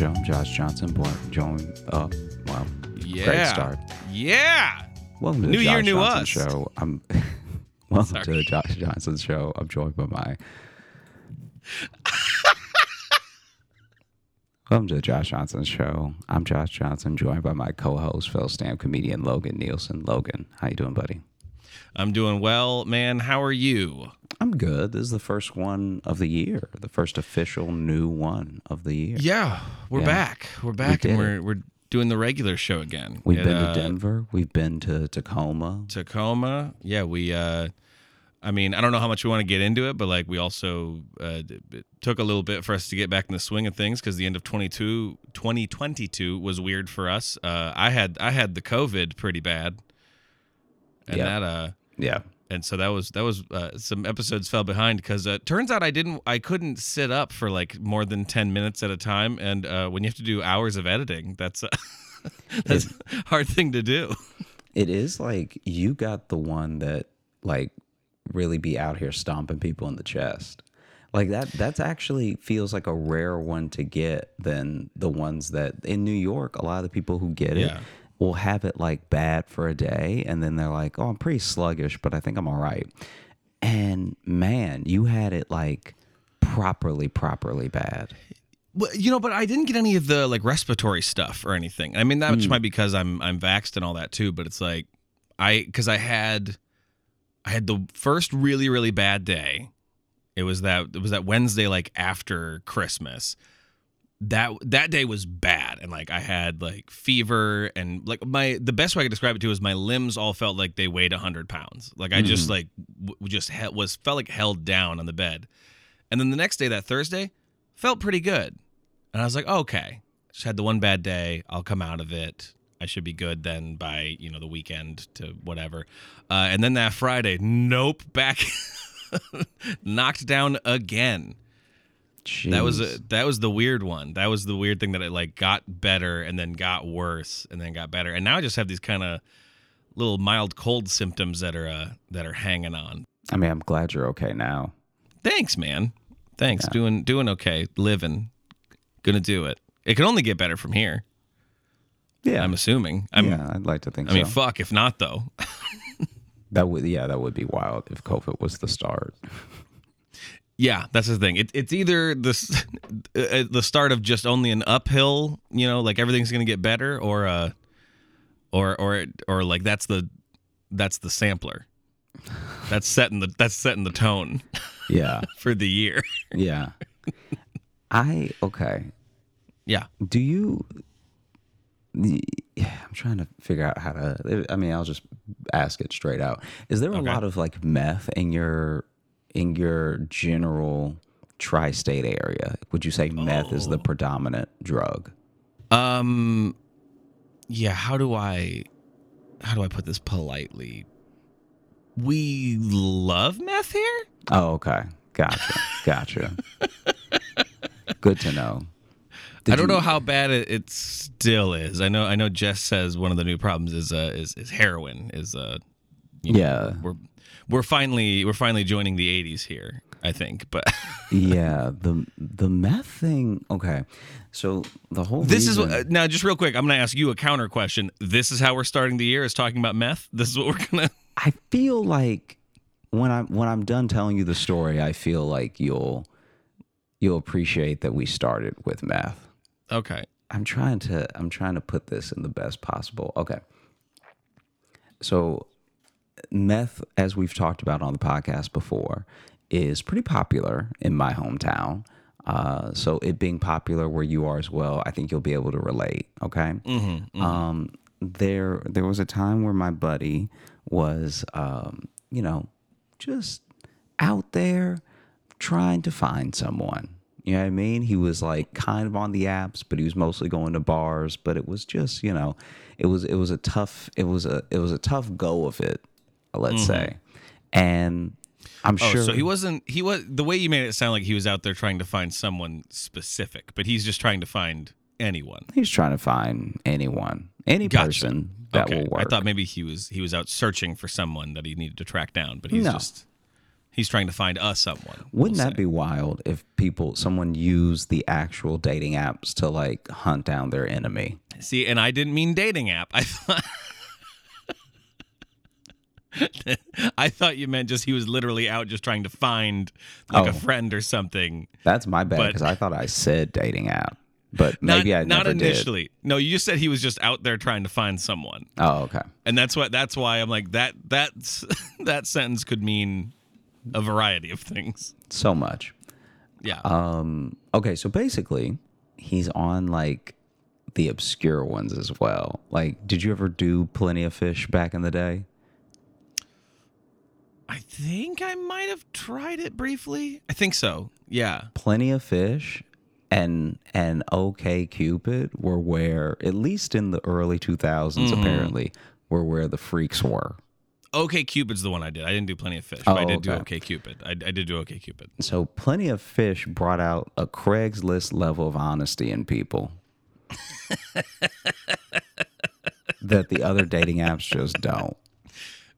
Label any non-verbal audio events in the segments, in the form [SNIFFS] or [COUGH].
Show. I'm Josh Johnson. Boy, join. Uh, well, Yeah. great start. Yeah. Welcome to New the year, Josh new Johnson us. Show. I'm [LAUGHS] welcome to the Josh Johnson Show. I'm joined by my. [LAUGHS] welcome to the Josh Johnson Show. I'm Josh Johnson, joined by my co-host, fellow stand comedian Logan Nielsen. Logan, how you doing, buddy? I'm doing well, man. How are you? I'm good. This is the first one of the year, the first official new one of the year. Yeah, we're Yeah. back. We're back, did and we're we're doing the regular show again. We've At, been uh, to Denver. We've been to Tacoma. Tacoma. Yeah, we. uh I mean, I don't know how much we want to get into it, but like we also uh, it took a little bit for us to get back in the swing of things because the end of 22, 2022 was weird for us. Uh, I had I had the COVID pretty bad, and Yeah. that uh Yeah. And so that was that was uh, some episodes fell behind because uh, turns out I didn't I couldn't sit up for like more than ten minutes at a time, and uh, when you have to do hours of editing, that's uh, [LAUGHS] that's a hard thing to do. It is like you got the one that like really be out here stomping people in the chest. Like that that's actually feels like a rare one to get than the ones that in New York a lot of the people who get it Yeah. Will have it like bad for a day and then they're like, "Oh, I'm pretty sluggish, but I think I'm all right." And man, you had it like properly properly bad. Well, you know, but I didn't get any of the like respiratory stuff or anything. I mean, that just hmm. might be because I'm I'm vaxxed and all that too. But it's like I because I had I had the first really really bad day. It was that it was that Wednesday like after Christmas. That that day was bad, and like I had like fever and like my the best way I could describe it to is my limbs all felt like they weighed hundred pounds. Like I just like w- just he- was felt like held down on the bed. And then the next day, that Thursday, felt pretty good. And I was like, okay, just had the one bad day. I'll come out of it. I should be good then by, you know, the weekend to whatever. Uh, and then that Friday, nope, back [LAUGHS] knocked down again. That was a, that was the weird one. That was the weird thing that it like got better and then got worse and then got better. And now I just have these kind of little mild cold symptoms that are uh, that are hanging on. I mean, I'm glad you're okay now. Thanks, man. Thanks. Doing doing okay. Living. Gonna do it. It can only get better from here. Yeah. I'm assuming. I'm yeah, I'd like to think I mean, fuck if not though. [LAUGHS] That would yeah, that would be wild if COVID was the start. [LAUGHS] yeah, that's the thing. It, it's either the s- [LAUGHS] uh, the start of just only an uphill, you know, like everything's gonna get better, or uh, or or or like that's the that's the sampler. That's setting the that's setting the tone [LAUGHS] Yeah. for the year. Yeah. I okay. yeah. Do you yeah, I'm trying to figure out how to I mean, I'll just ask it straight out. Is there a Okay. lot of like meth in your in your general tri-state area? Would you say meth is the Oh. predominant drug? Um yeah, how do I how do I put this politely? We love meth here? Oh, okay. Gotcha. Gotcha. [LAUGHS] Good to know. Did I don't you- know how bad it, it still is. I know I know Jess says one of the new problems is uh is, is heroin is uh you know, Yeah. we're we're finally we're finally joining the 80s here, I think. But [LAUGHS] yeah, the the meth thing. Okay, so the whole this is reason- what, uh, now just real quick, I'm going to ask you a counter question. This is how we're starting the year is talking about meth. This is what we're going [LAUGHS] to I feel like when I'm when I'm done telling you the story, I feel like you'll you'll appreciate that we started with meth. Okay. I'm trying to I'm trying to put this in the best possible. Okay. So meth, as we've talked about on the podcast before, is pretty popular in my hometown. Uh, so it being popular where you are as well, I think you'll be able to relate. Okay. Um, there there was a time where my buddy was, um, you know, just out there trying to find someone. You know what I mean? He was like kind of on the apps, but he was mostly going to bars. But it was just, you know, it was it was a tough it was a it was a tough go of it, let's mm-hmm. say. And I'm Oh, sure so he wasn't he was the way you made it sound like he was out there trying to find someone specific, but he's just trying to find anyone. he's trying to find anyone, any Gotcha. person that okay. will work. I thought maybe he was he was out searching for someone that he needed to track down, but he's No. just He's trying to find us someone. Wouldn't we'll that say. be wild if people, someone used the actual dating apps to like hunt down their enemy? See, and I didn't mean dating app. [LAUGHS] I thought [LAUGHS] I thought you meant just he was literally out just trying to find like Oh. a friend or something. That's my bad because I thought I said dating app, but maybe not, I not initially. No, you just said he was just out there trying to find someone. Oh, okay. And that's what that's why I'm like that that's [LAUGHS] that sentence could mean a variety of things. So much. Yeah. Um. Okay. So basically, he's on like the obscure ones as well. Like, did you ever do Plenty of Fish back in the day? I think I might have tried it briefly. I think so. Yeah. Plenty of Fish and and OK Cupid were where, at least in the early 2000s, Mm-hmm. apparently, were where the freaks were. OK Cupid's the one I did. I didn't do Plenty of Fish, Oh, but I did do okay. OK Cupid. I, I did do OK Cupid. So, Plenty of Fish brought out a Craigslist level of honesty in people [LAUGHS] that the other dating apps just don't.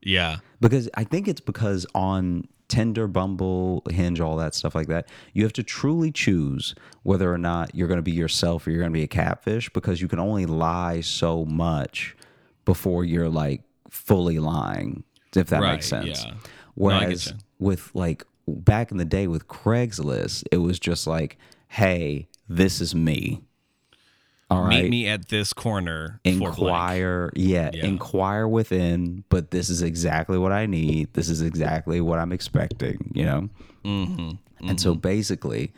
Yeah. Because I think it's because on Tinder, Bumble, Hinge, all that stuff like that, you have to truly choose whether or not you're going to be yourself or you're going to be a catfish because you can only lie so much before you're like fully lying, if that makes sense. yeah. No, Whereas you. with like back in the day with Craigslist, it was just like, hey, this is me. All right Meet me at this corner inquire yeah, Yeah. inquire within but this is exactly what i need this is exactly what i'm expecting you know Mm-hmm. and so basically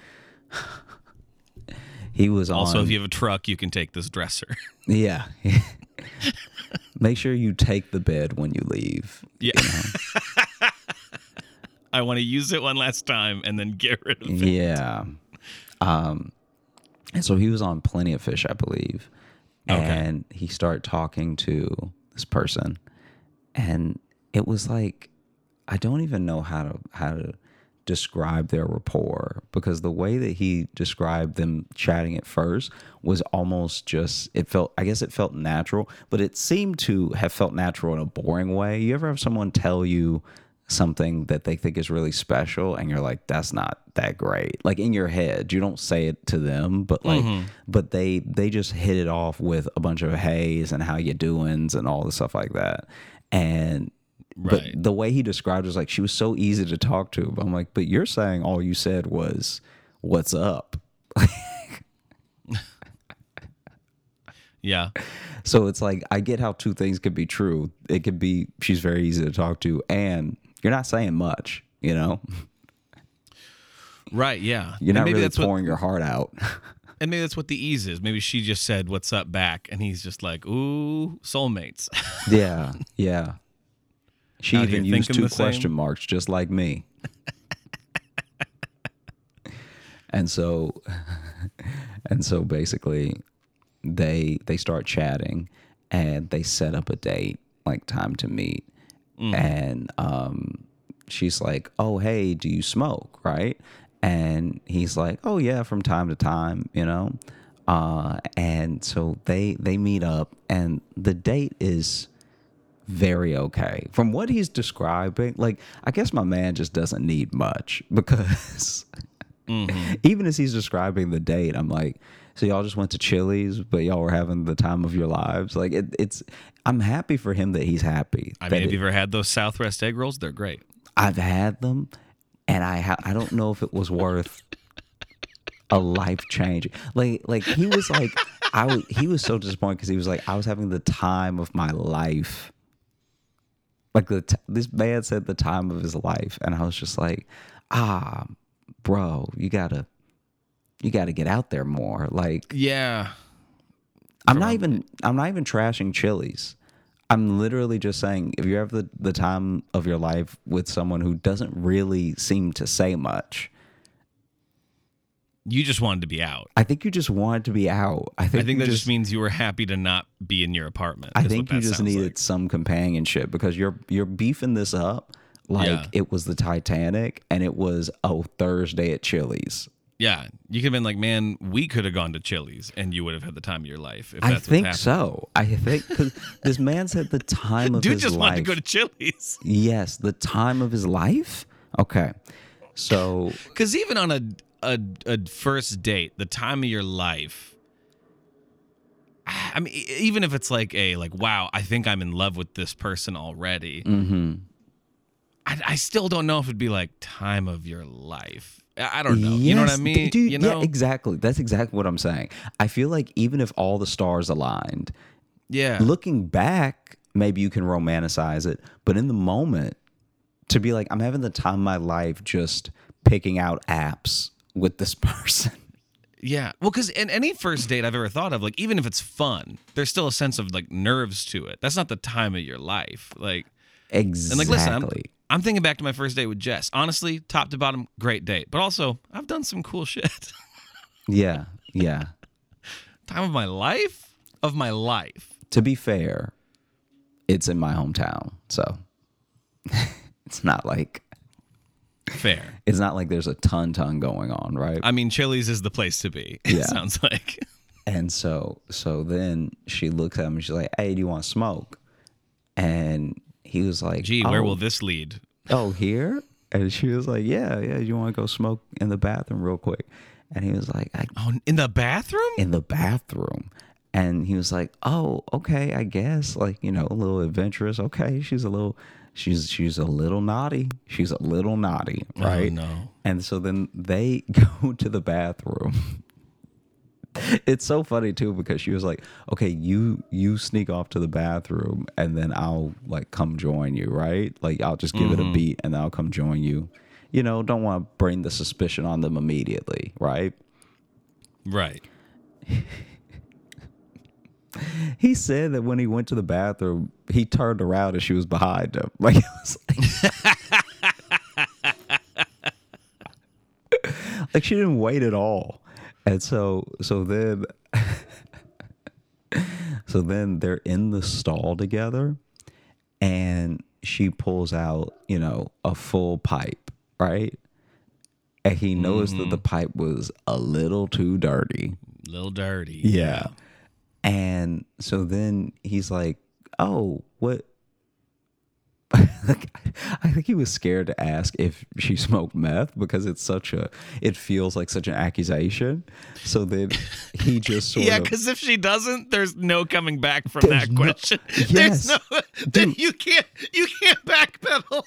[LAUGHS] he was Also, on if you have a truck, you can take this dresser. [LAUGHS] yeah [LAUGHS] make sure you take the bed when you leave yeah. I want to use it one last time and then get rid of it. yeah um and so he was on plenty of fish i believe. Okay. and he started talking to this person. And it was like i don't even know how to how to describe their rapport because the way that he described them chatting at first was almost just it felt i guess it felt natural but it seemed to have felt natural in a boring way. You ever have someone tell you something that they think is really special and you're like that's not that great. Like in your head you don't say it to them but like mm-hmm. but they they just hit it off with a bunch of hays and how you doings and all the stuff like that. And Right. but the way he described it was like she was so easy to talk to but i'm like but you're saying all you said was what's up Yeah. [LAUGHS] so it's like i get how two things could be true. It could be she's very easy to talk to and you're not saying much you know [LAUGHS] Right. Yeah. you're And not maybe really that's what, pouring your heart out [LAUGHS] and maybe that's what the ease is. Maybe she just said, "What's up?" back, and he's just like, "Ooh, soulmates." [LAUGHS] Yeah, yeah. She Out even used two the same? question marks, just like me. and so, and so basically, they they start chatting, and they set up a date, like time to meet, and um, she's like, "Oh, hey, do you smoke?" Right? And he's like, "Oh yeah, from time to time, you know." Uh, and so they they meet up, and the date is very okay. From what he's describing, like I guess my man just doesn't need much [LAUGHS] because even as he's describing the date, I'm like, so y'all just went to Chili's, but y'all were having the time of your lives. Like it, it's, I'm happy for him that he's happy. I mean, have you ever had those Southwest egg rolls? They're great. I've had them, and I ha- I don't know if it was worth a life change. Like like he was like I was he was so disappointed because he was like I was having the time of my life. Like the t- this man said the time of his life, and I was just like, ah, bro, you gotta you gotta get out there more. Like Yeah. I'm not even I'm not even trashing Chili's. I'm literally just saying if you have the, the time of your life with someone who doesn't really seem to say much, You just wanted to be out. I think you just wanted to be out. I think, I think that just means you were happy to not be in your apartment. I think you just needed like. some companionship because you're you're beefing this up like Yeah. it was the Titanic and it was a Thursday at Chili's. Yeah, you could have been like, man, we could have gone to Chili's, and you would have had the time of your life. If I think so. I think because this man said the time of [LAUGHS] Dude his just life. wanted to go to Chili's. Yes, the time of his life. Okay. So Because even on a, a a first date, the time of your life. I mean, e- even if it's like a like, wow, I think I'm in love with this person already. mhm. I, I still don't know if it'd be like time of your life. I don't know. you know what I Yes, mean? Dude, you know? yeah, exactly. That's exactly what I'm saying. I feel like even if all the stars aligned, yeah. looking back, maybe you can romanticize it, but in the moment, to be like, I'm having the time of my life just picking out apps with this [LAUGHS] person. Yeah. Well, because in any first date I've ever thought of, like, even if it's fun, there's still a sense of like nerves to it. That's not the time of your life. Like, Exactly. and like, listen, I'm, I'm thinking back to my first date with Jess. Honestly, top to bottom, great date. But also, I've done some cool shit. [LAUGHS] yeah, yeah. time of my life? Of my life. To be fair, it's in my hometown, so [LAUGHS] it's not like Fair. it's not like there's a ton ton going on, right? I mean, Chili's is the place to be. [LAUGHS] It Yeah. sounds like. And so so then she looks at him and she's like, Hey, do you want smoke? And he was like, Gee, where "Oh, will this lead? Oh, here? And she was like, Yeah, yeah, you want to go smoke in the bathroom real quick? And he was like, I Oh, in the bathroom? in the bathroom. And he was like, "Oh, okay, I guess. Like, you know, a little adventurous. Okay, she's a little, she's she's a little naughty. She's a little naughty, oh, right? Oh, no. And so then they [LAUGHS] go to the bathroom. [LAUGHS] it's so funny too because she was like, "Okay, you you sneak off to the bathroom, and then I'll like come join you, right? Like I'll just give it a mm-hmm. beat, and I'll come join you. You know, don't want to bring the suspicion on them immediately, right?" Right. [LAUGHS] He said that when he went to the bathroom, he turned around and she was behind him. [LAUGHS] Like it was like, like she didn't wait at all. And so so then [LAUGHS] so then they're in the stall together and she pulls out, you know, a full pipe, right? And he noticed that the mm-hmm. pipe was a little too dirty. a little dirty. Yeah. And so then he's like, "Oh, what?" [LAUGHS] I think he was scared to ask if she [LAUGHS] smoked meth because it's such a, it feels like such an accusation. So then he [LAUGHS] just sort of Yeah, because if she doesn't, there's no coming back from that no- question. Yes. There's no then Dude. you can't you can't backpedal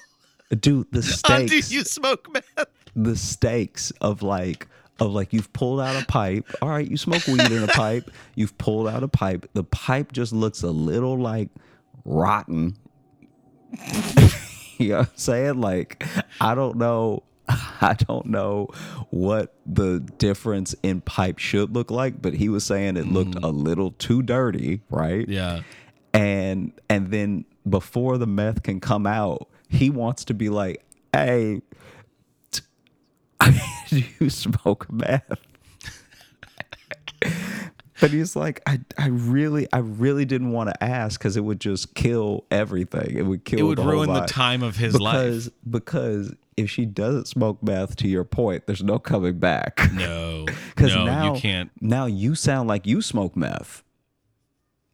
dude, the oh, until stakes, you smoke meth. the stakes of like, of like you've pulled out a pipe. All right, you smoke weed in a pipe. You've pulled out a pipe. The pipe just looks a little like rotten. [LAUGHS] you know what I'm saying? Like, I don't know. [LAUGHS] I don't know what the difference in pipe should look like, but he was saying it looked mm. a little too dirty, right? Yeah. And and then before the meth can come out, he wants to be like, "Hey, [LAUGHS] t- you smoke meth?" But he's like, "I I really I really didn't want to ask because it would just kill everything. It would kill. It would the ruin the time of his life. because because if she doesn't smoke meth, to your point, there's no coming back. No. [LAUGHS] Because no, now you can't. Now you sound like you smoke meth.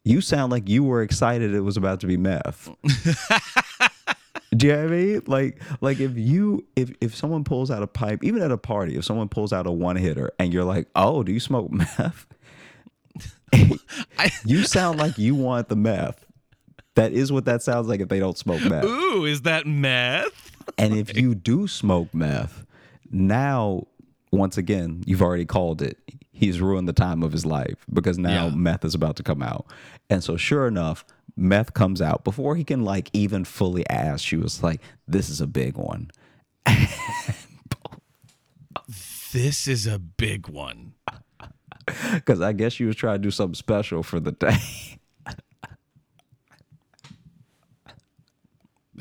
You sound like you were excited it was about to be meth. [LAUGHS] Do you know what I mean? Like, like if you if if someone pulls out a pipe, even at a party, if someone pulls out a one hitter and you're like, "Oh, do you smoke [LAUGHS] meth?" [LAUGHS] You sound like you want the meth. That is what that sounds like if they don't smoke meth. ooh, is that meth? And if you do smoke meth, now once again, you've already called it. He's ruined the time of his life because now Yeah. meth is about to come out. And so sure enough, meth comes out before he can like even fully ask. She was like, "This is a big one." [LAUGHS] This is a big one. [LAUGHS] Cuz I guess she was trying to do something special for the day. [LAUGHS]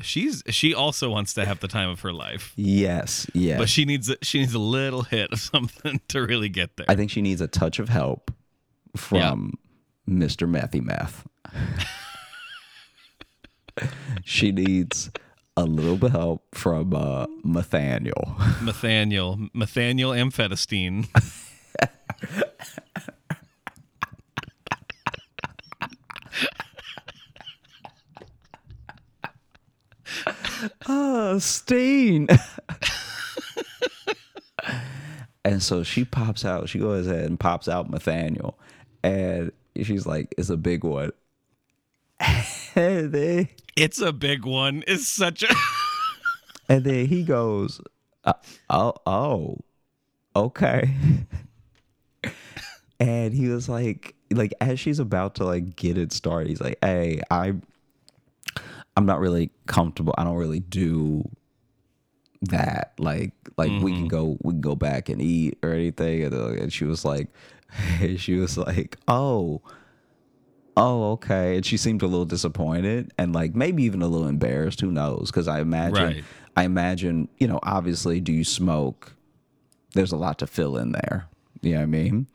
She's she also wants to have the time of her life. yes, yes. But she needs a, she needs a little hit of something [LAUGHS] to really get there. I think she needs a touch of help from Mr. Methy Math. she needs a little bit of help from uh, Nathaniel. Nathaniel Nathaniel Amphetamine. Uh, Steen. [LAUGHS] And so she pops out. She goes ahead and pops out Nathaniel, and she's like, "It's a big one." [LAUGHS] It's a big one. It's such a. [LAUGHS] and then he goes, uh, "Oh, oh, okay." and he was like, like as she's about to like get it started, he's like, "Hey, I, I'm not really comfortable. I don't really do that. Like, like we can go, we can go back and eat or anything." And, uh, and she was like, [LAUGHS] she was like, "Oh." Oh, okay. And she seemed a little disappointed and like maybe even a little embarrassed. Who knows? Because I imagine, Right. I imagine, you know, obviously, do you smoke? There's a lot to fill in there. You know what I mean?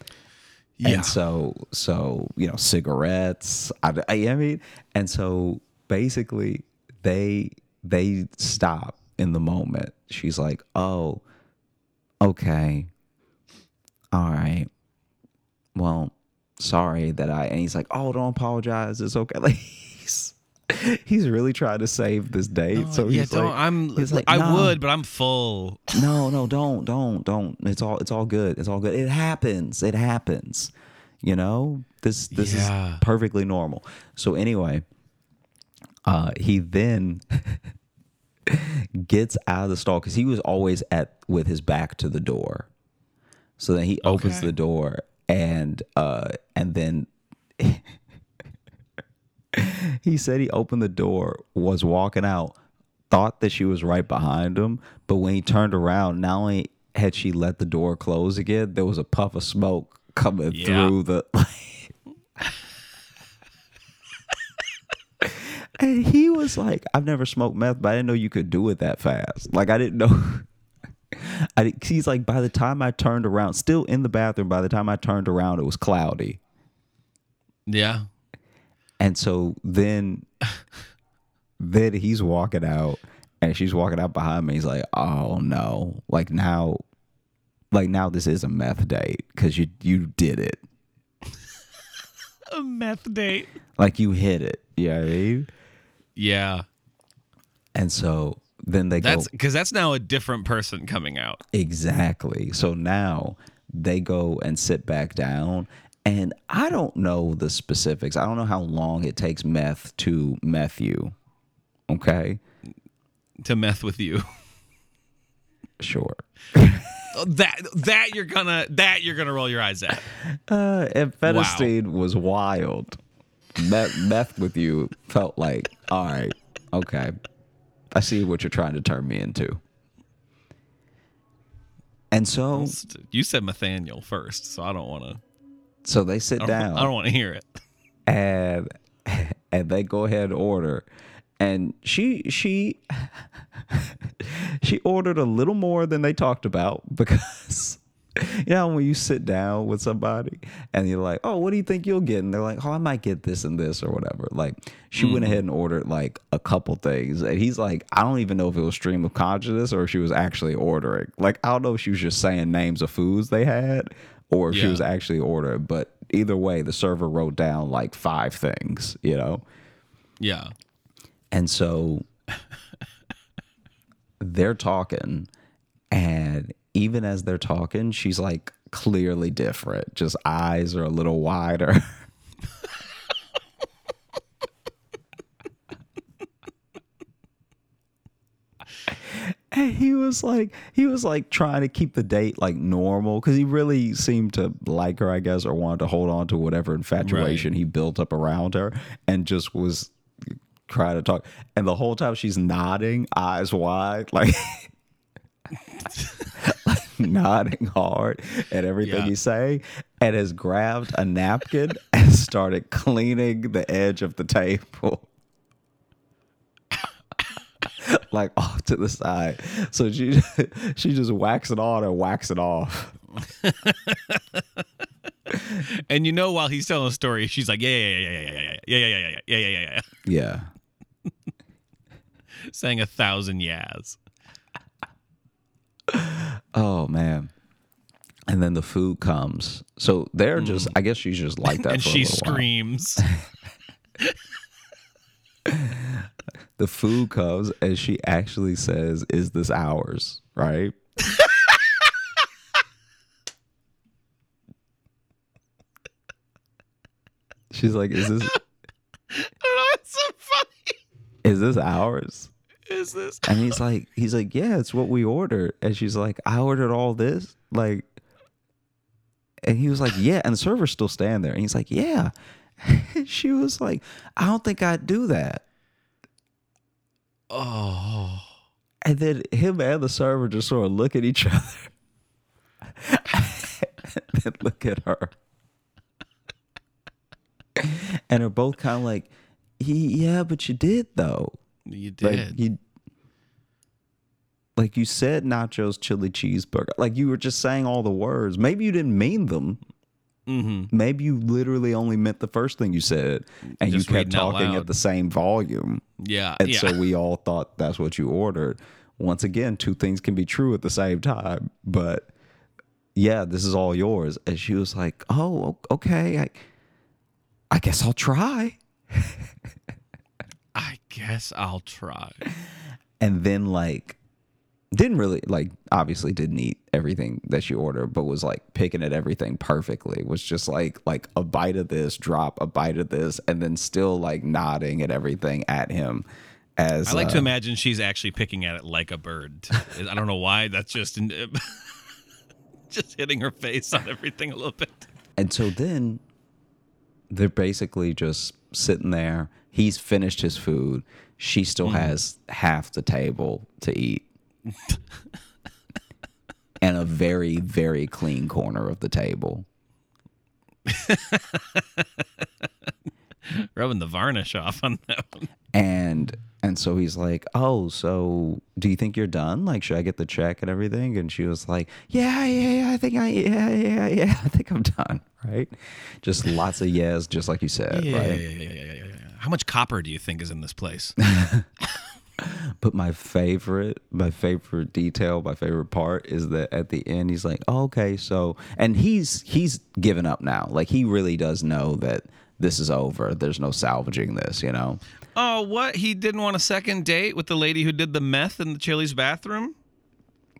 Yeah. And so, so you know, cigarettes. I, I I mean, and so basically, they they stop in the moment. She's like, "Oh, okay, all right. Well, sorry that I." And he's like, "Oh, don't apologize. It's okay." [LAUGHS] Like he's he's really trying to save this date. so yeah, he's don't, like, I'm. he's like, I "No." would, but I'm full. no, no, don't, don't, don't. It's all, it's all good. It's all good. It happens. It happens. You know, this, this Yeah. is perfectly normal. So anyway, uh, he then [LAUGHS] gets out of the stall because he was always at with his back to the door. So then he opens Okay. the door and uh, and then. [LAUGHS] he said he opened the door, was walking out, thought that she was right behind him, but when he turned around, not only had she let the door close again, there was a puff of smoke coming Yeah. through the. [LAUGHS] and he was like, "I've never smoked meth, but I didn't know you could do it that fast. Like I didn't know." [LAUGHS] I didn't- he's like, by the time I turned around, still in the bathroom. By the time I turned around, it was cloudy. Yeah. And so then [LAUGHS] then he's walking out and she's walking out behind me. He's like, "Oh no. Like now like now this is a meth date cuz you you did it. [LAUGHS] A meth date. Like you hit it." You know I mean? Yeah. And so then they That's go because that's now a different person coming out. exactly. So now they go and sit back down and I don't know the specifics. I don't know how long it takes meth to meth you. Okay? to meth with you. [LAUGHS] Sure. Oh, that that you're gonna that you're gonna roll your eyes at. Uh, amphetamine was wild. Meth, meth with you felt like, all right, okay. I see what you're trying to turn me into. And so, You said Nathaniel first, so I don't want to. so they sit I down I don't want to hear it. and [LAUGHS] and they go ahead and order. And she she [LAUGHS] she ordered a little more than they talked about because [LAUGHS] you know when you sit down with somebody and you're like, oh, what do you think you'll get? And they're like, oh, I might get this and this or whatever. Like she went mm-hmm. ahead and ordered like a couple things, and he's like, I don't even know if it was stream of consciousness or if she was actually ordering. Like I don't know if she was just saying names of foods they had or if she was actually ordering. But either way, the server wrote down like five things, you know. Yeah. And so [LAUGHS] they're talking, and even as they're talking, she's like clearly different. Just eyes are a little wider. [LAUGHS] And he was like, he was like trying to keep the date like normal because he really seemed to like her, I guess, or wanted to hold on to whatever infatuation he built up around her, and just was uh, trying to talk. And the whole time she's nodding, eyes wide, [LAUGHS] like, like nodding hard at everything Yeah. he's saying, and has grabbed a napkin and started cleaning the edge of the table. like off to the side. So she she just whacks it on and whacks it off. And you know, while he's telling a story, she's like, yeah, yeah, yeah, yeah, yeah, yeah, yeah, yeah, yeah, yeah, yeah, yeah, yeah, yeah, Yeah. saying a thousand yas. Oh man. And then the food comes. So they're mm. just I guess she's just like that. [LAUGHS] and she screams. [LAUGHS] the food comes and she actually says, Is this ours? Right? she's like, Is this [LAUGHS] Is this ours? Is this? And he's like, he's like, "Yeah, it's what we ordered." And she's like, "I ordered all this." Like, and he was like, "Yeah," and the server's still standing there. And he's like, "Yeah." [LAUGHS] she was like, "I don't think I'd do that." Oh. And then him and the server just sort of look at each other. [LAUGHS] and then look at her. And are both kind of like, yeah, but you did though. You Like did. you like you said nachos chili cheeseburger. Like you were just saying all the words. Maybe you didn't mean them. mm-hmm. Maybe you literally only meant the first thing you said and Just you kept talking at the same volume. Yeah. And yeah. so we all thought that's what you ordered. Once again, two things can be true at the same time. But yeah, this is all yours. And she was like, "Oh, okay. I, I guess I'll try." [LAUGHS] I guess I'll try. And then like, didn't really like. Obviously, didn't eat everything that she ordered, but was like picking at everything perfectly. Was just like like a bite of this, drop a bite of this, and then still like nodding at everything at him. As I like uh, to imagine she's actually picking at it like a bird. I don't know why. That's just [LAUGHS] just hitting her face on everything a little bit. And so then they're basically just sitting there. He's finished his food. She still mm. has half the table to eat. and a very, very clean corner of the table. [LAUGHS] Rubbing the varnish off on that one. And and so he's like, "Oh, so do you think you're done? Like, should I get the check and everything?" And she was like, "Yeah, yeah, yeah I think I, yeah, yeah, yeah, I think I'm done." Right? Just lots of yes, just like you said, Yeah, right? yeah, yeah, yeah, yeah, yeah. How much copper do you think is in this place? [LAUGHS] But my favorite, my favorite detail, my favorite part is that at the end he's like, oh, "Okay, so," and he's he's given up now. Like he really does know that this is over. There's no salvaging this, you know. oh, what? He didn't want a second date with the lady who did the meth in the Chili's bathroom?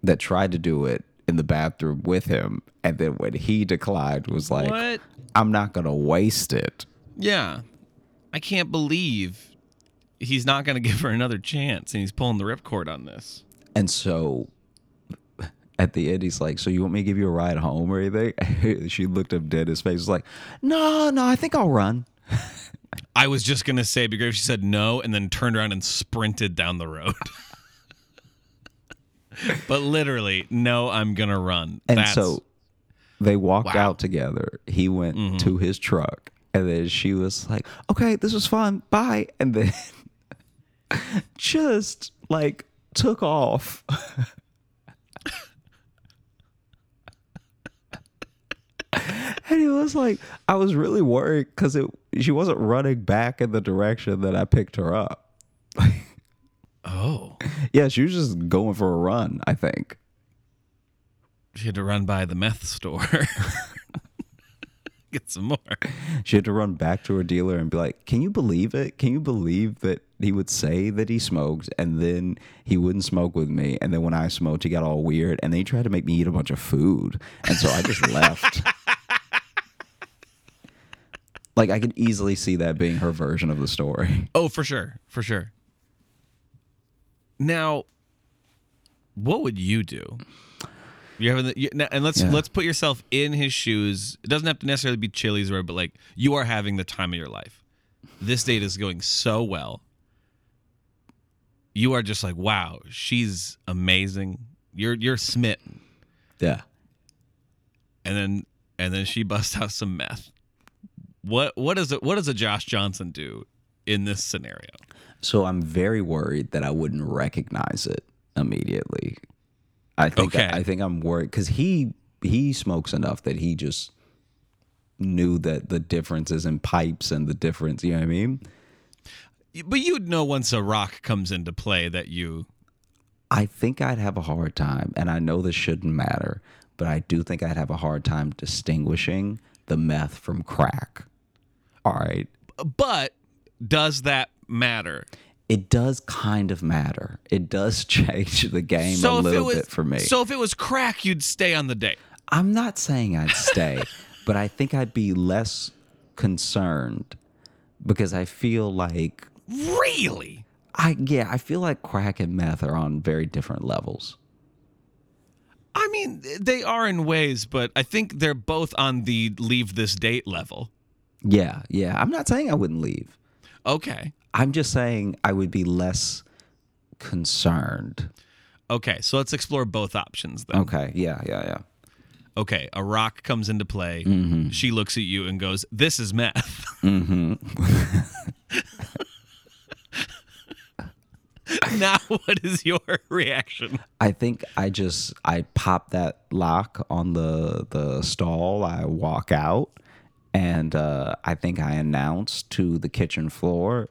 That tried to do it in the bathroom with him, and then when he declined, was like, What? "I'm not gonna waste it." Yeah. I can't believe he's not going [LAUGHS] to give her another chance and he's pulling the ripcord on this. And so [LAUGHS] at the end, he's like, So you want me to give you a ride home or anything? [LAUGHS] she looked up dead in his face, was like, No, no, I think I'll run. I was just going to say, it'd be great if she said no and then turned around and sprinted down the road. but literally, no, I'm going to run. And That's, so they walked Wow. out together. He went mm-hmm. to his truck. And then she was like, Okay, this was fun. Bye. And then [LAUGHS] just like took off. And it was like, I was really worried because it she wasn't running back in the direction that I picked her up. oh, Yeah, she was just going for a run, I think. she had to run by the meth store. [LAUGHS] Get some more. She had to run back to her dealer and be like, Can you believe it? Can you believe that he would say that he smoked and then he wouldn't smoke with me? And then when I smoked, he got all weird and then he tried to make me eat a bunch of food. And so I just left. [LAUGHS] Like, I could easily see that being her version of the story. Oh, for sure, for sure. Now, what would you do? You're having the, you, now, and let's Yeah. let's put yourself in his shoes. It doesn't have to necessarily be Chili's or, but like you are having the time of your life. This date is going so well. You are just like, wow, she's amazing. You're you're smitten, Yeah. and then and then she busts out some meth. What what does it what does a Josh Johnson do in this scenario? So I'm very worried that I wouldn't recognize it immediately. I think Okay. I, think I'm worried because he he smokes enough that he just knew that the differences in pipes and the difference. You know what I mean? But you'd know once a rock comes into play that you I think I'd have a hard time, and I know this shouldn't matter, but I do think I'd have a hard time distinguishing the meth from crack. All right. But does that matter? It does kind of matter. It does [LAUGHS] change the game a little was bit for me. so if it was crack, you'd stay on the date. I'm not saying I'd stay, [LAUGHS] but I think I'd be less concerned because I feel like Really? I yeah, I feel like crack and meth are on very different levels. I mean, they are in ways, but I think they're both on the leave this date level. Yeah, yeah. I'm not saying I wouldn't leave. Okay. I'm just saying I would be less concerned. Okay, so let's explore both options then. Okay. Yeah, yeah, yeah. Okay, a rock comes into play. She looks at you and goes, "This is meth." [LAUGHS] [LAUGHS] now, what is your reaction? I think I just I pop that lock on the the stall. I walk out, and uh, I think I announce to the kitchen floor,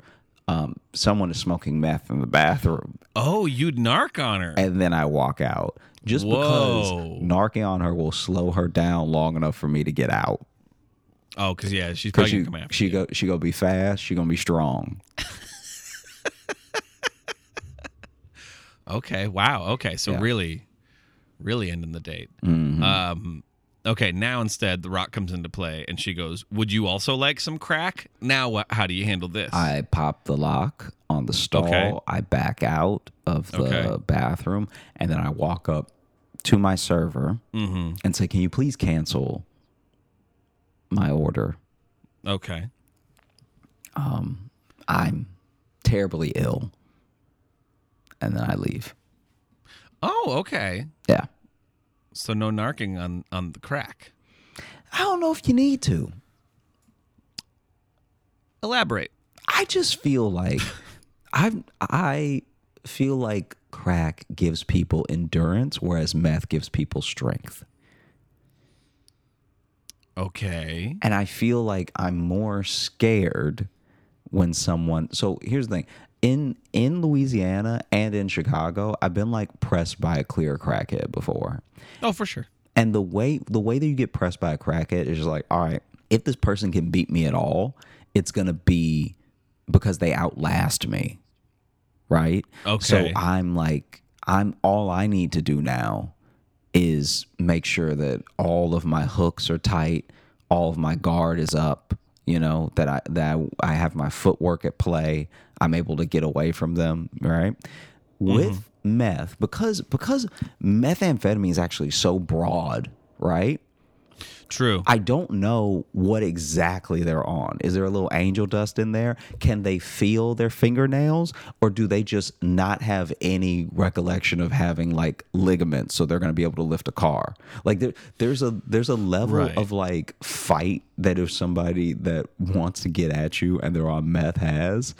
um, someone is smoking meth in the bathroom, Oh, you'd narc on her. and then I walk out. Just Whoa. because narking on her will slow her down long enough for me to get out. Oh, because yeah, she's probably she gonna come after she you. go she gonna be fast. She gonna be strong. [LAUGHS] Okay. Wow. Okay. So Yeah. really, really ending the date. Mhm. Um. Okay. Now instead, the rock comes into play, and she goes, "Would you also like some crack?" Now, what? How do you handle this? I pop the lock on the stall. Okay. I back out of the Okay. bathroom, and then I walk up to my server mm-hmm. and say, "Can you please cancel my order? Okay. I'm terribly ill." And then I leave. Oh, okay. Yeah. So no narking on on the crack. I don't know if you need to. Elaborate. I just feel like [LAUGHS] I I feel like crack gives people endurance, whereas meth gives people strength. Okay. And I feel like I'm more scared when someone so here's the thing. In in Louisiana and in Chicago, I've been like pressed by a clear crackhead before. Oh, for sure. And the way the way that you get pressed by a crackhead is just like, all right, if this person can beat me at all, it's gonna be because they outlast me. Right? Okay. So I'm like, I'm all I need to do now is make sure that all of my hooks are tight, all of my guard is up, you know, that I that I have my footwork at play, I'm able to get away from them, right? With mm-hmm. meth, because because methamphetamine is actually so broad, right? True. I don't know what exactly they're on. Is there a little angel dust in there? Can they feel their fingernails or do they just not have any recollection of having like ligaments so they're going to be able to lift a car? Like there, there's a there's a level Right. of like fight that if somebody that wants to get at you and they're on meth has,